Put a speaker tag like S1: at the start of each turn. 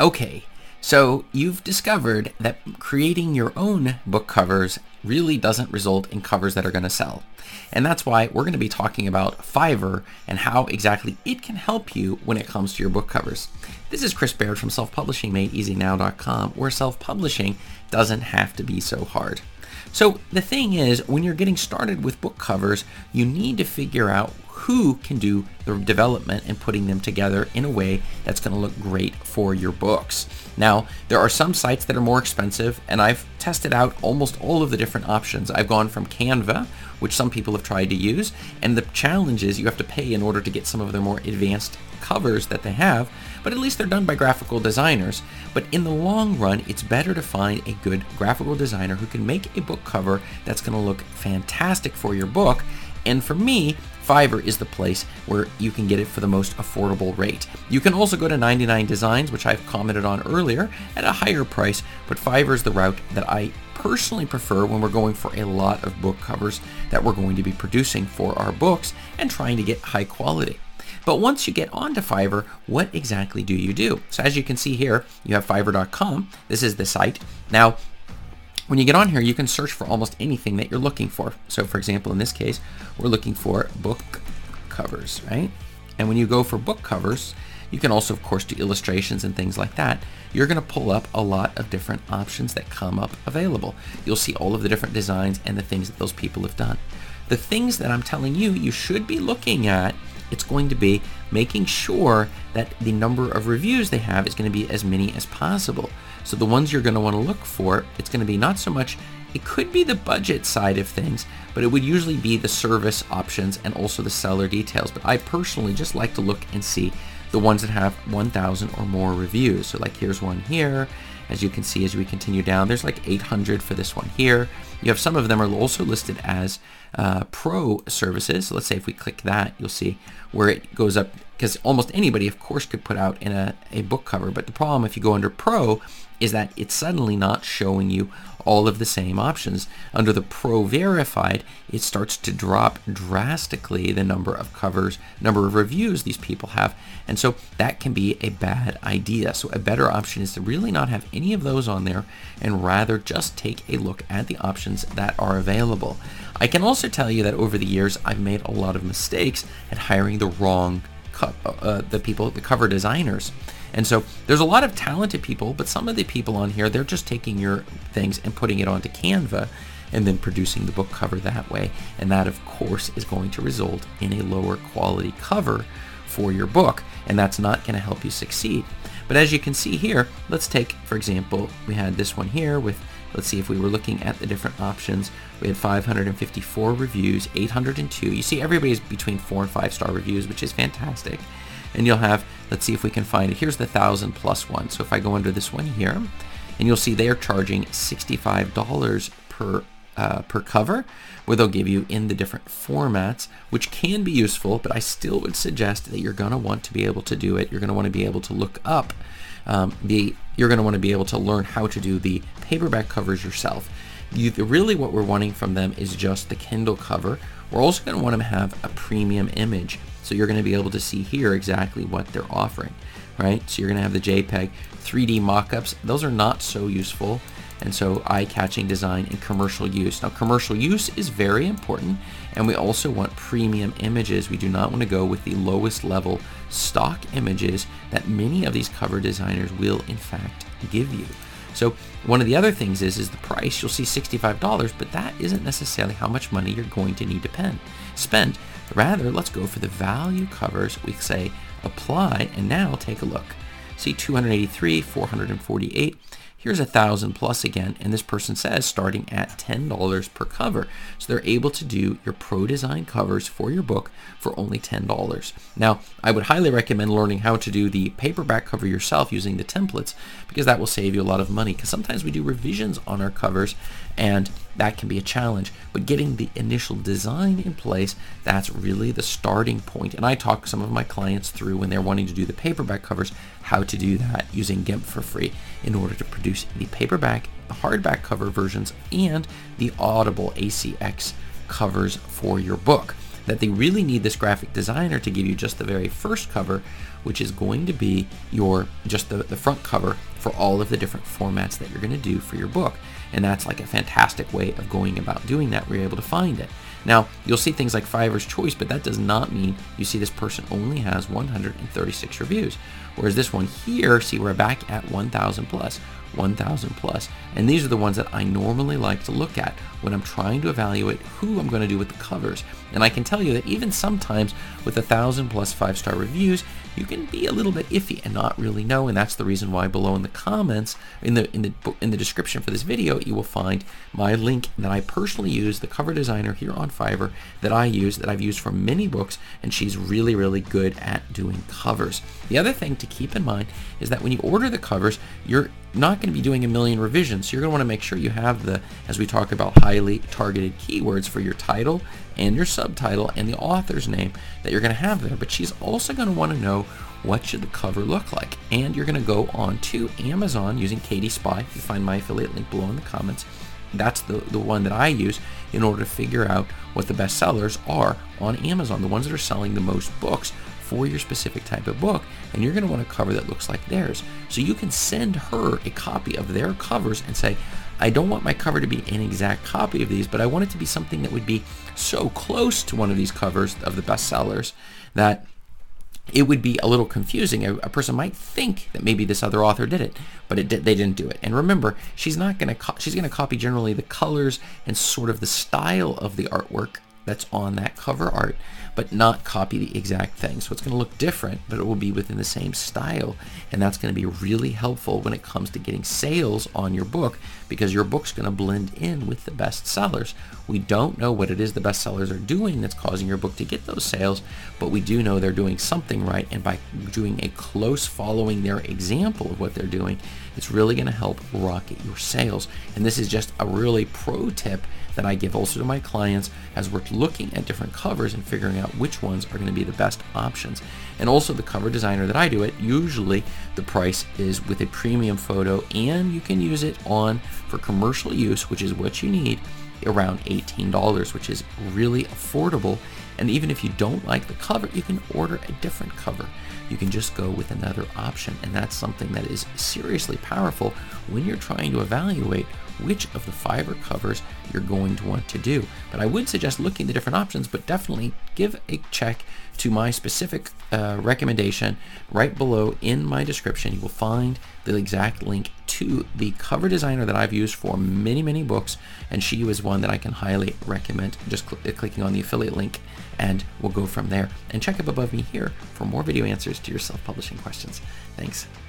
S1: Okay, so you've discovered that creating your own book covers really doesn't result in covers that are going to sell. And that's why we're going to be talking about Fiverr and how exactly it can help you when it comes to your book covers. This is Chris Baird from selfpublishingmadeeasynow.com where self-publishing doesn't have to be so hard. So the thing is, when you're getting started with book covers, you need to figure out who can do the development and putting them together in a way that's going to look great for your books. Now, there are some sites that are more expensive, and I've tested out almost all of the different options. I've gone from Canva, which some people have tried to use, and the challenge is you have to pay in order to get some of their more advanced covers that they have, but at least they're done by graphical designers. But in the long run, it's better to find a good graphical designer who can make a book cover that's going to look fantastic for your book. And for me, Fiverr is the place where you can get it for the most affordable rate. You can also go to 99 Designs, which I've commented on earlier, at a higher price, but Fiverr is the route that I personally prefer when we're going for a lot of book covers that we're going to be producing for our books and trying to get high quality. But once you get onto Fiverr, what exactly do you do? So as you can see here, you have fiverr.com. This is the site. Now, when you get on here, you can search for almost anything that you're looking for. So for example, in this case, we're looking for book covers, right? And when you go for book covers, you can also, of course, do illustrations and things like that. You're going to pull up a lot of different options that come up available. You'll see all of the different designs and the things that those people have done. The things that I'm telling you, you should be looking at it's going to be making sure that the number of reviews they have is going to be as many as possible. So the ones you're going to want to look for, it's going to be not so much, it could be the budget side of things, but it would usually be the service options and also the seller details. But I personally just like to look and see the ones that have 1,000 or more reviews. So like here's one here. As you can see, as we continue down, there's like 800 for this one here. You have some of them are also listed as uh, pro services. Let's say if we click that, you'll see where it goes up because almost anybody, of course, could put out in a, a book cover. But the problem if you go under pro is that it's suddenly not showing you all of the same options. Under the Pro Verified, it starts to drop drastically the number of covers, number of reviews these people have. And so that can be a bad idea. So a better option is to really not have any of those on there and rather just take a look at the options that are available. I can also tell you that over the years, I've made a lot of mistakes at hiring the wrong co- uh, the people, the cover designers. And so there's a lot of talented people, but some of the people on here, they're just taking your things and putting it onto Canva and then producing the book cover that way. And that, of course, is going to result in a lower quality cover for your book. And that's not going to help you succeed. But as you can see here, let's take, for example, we had this one here with, let's see if we were looking at the different options. We had 554 reviews, 802. You see everybody's between four and five star reviews, which is fantastic and you'll have, let's see if we can find it. Here's the 1000 plus one. So if I go under this one here, and you'll see they're charging $65 per uh, per cover, where they'll give you in the different formats, which can be useful, but I still would suggest that you're going to want to be able to do it. You're going to want to be able to look up um, the, you're going to want to be able to learn how to do the paperback covers yourself. You, really what we're wanting from them is just the Kindle cover. We're also going to want to have a premium image. So you're going to be able to see here exactly what they're offering, right? So you're going to have the JPEG 3D mockups. Those are not so useful. And so eye-catching design and commercial use. Now commercial use is very important and we also want premium images. We do not want to go with the lowest level stock images that many of these cover designers will in fact give you. So one of the other things is is the price. You'll see $65, but that isn't necessarily how much money you're going to need to pen, spend. Rather, let's go for the value covers. We say apply, and now take a look. See 283, 448. Here's a thousand plus again, and this person says starting at $10 per cover. So they're able to do your pro design covers for your book for only $10. Now, I would highly recommend learning how to do the paperback cover yourself using the templates because that will save you a lot of money because sometimes we do revisions on our covers and that can be a challenge. But getting the initial design in place, that's really the starting point. And I talk some of my clients through when they're wanting to do the paperback covers, how to do that using GIMP for free in order to produce the paperback, the hardback cover versions, and the Audible ACX covers for your book. That they really need this graphic designer to give you just the very first cover which is going to be your just the, the front cover for all of the different formats that you're going to do for your book. And that's like a fantastic way of going about doing that. We're able to find it. Now, you'll see things like Fiverr's Choice, but that does not mean you see this person only has 136 reviews. Whereas this one here, see, we're back at 1,000 plus. 1,000 plus. And these are the ones that I normally like to look at when I'm trying to evaluate who I'm going to do with the covers. And I can tell you that even sometimes with a 1,000 plus five star reviews, you can be a little bit iffy and not really know. And that's the reason why below in the comments, in the in the in the description for this video, you will find my link that I personally use, the cover designer here on Fiverr that I use, that I've used for many books, and she's really, really good at doing covers. The other thing to keep in mind is that when you order the covers, you're not going to be doing a million revisions. So you're going to want to make sure you have the, as we talk about highly targeted keywords for your title and your subtitle and the author's name that you're going to have there. But she's also going to want to know what should the cover look like. And you're going to go on to Amazon using KDSpy. You find my affiliate link below in the comments. That's the, the one that I use in order to figure out what the best sellers are on Amazon, the ones that are selling the most books for your specific type of book, and you're going to want a cover that looks like theirs. So you can send her a copy of their covers and say, I don't want my cover to be an exact copy of these, but I want it to be something that would be so close to one of these covers of the bestsellers that it would be a little confusing. A, a, person might think that maybe this other author did it, but it did, they didn't do it. And remember, she's not going to co- she's going to copy generally the colors and sort of the style of the artwork that's on that cover art, but not copy the exact thing. So it's going to look different, but it will be within the same style. And that's going to be really helpful when it comes to getting sales on your book because your book's going to blend in with the best sellers. We don't know what it is the best sellers are doing that's causing your book to get those sales, but we do know they're doing something right. And by doing a close following their example of what they're doing, it's really going to help rocket your sales. And this is just a really pro tip that I give also to my clients as we're looking at different covers and figuring out which ones are going to be the best options. And also the cover designer that I do it, usually the price is with a premium photo and you can use it on for commercial use, which is what you need, around $18, which is really affordable. And even if you don't like the cover, you can order a different cover. You can just go with another option. And that's something that is seriously powerful when you're trying to evaluate which of the Fiverr covers you're going to want to do. But I would suggest looking at the different options, but definitely give a check to my specific uh, recommendation right below in my description. You will find the exact link to the cover designer that I've used for many, many books, and she was one that I can highly recommend. Just cl- clicking on the affiliate link, and we'll go from there. And check up above me here for more video answers to your self-publishing questions. Thanks.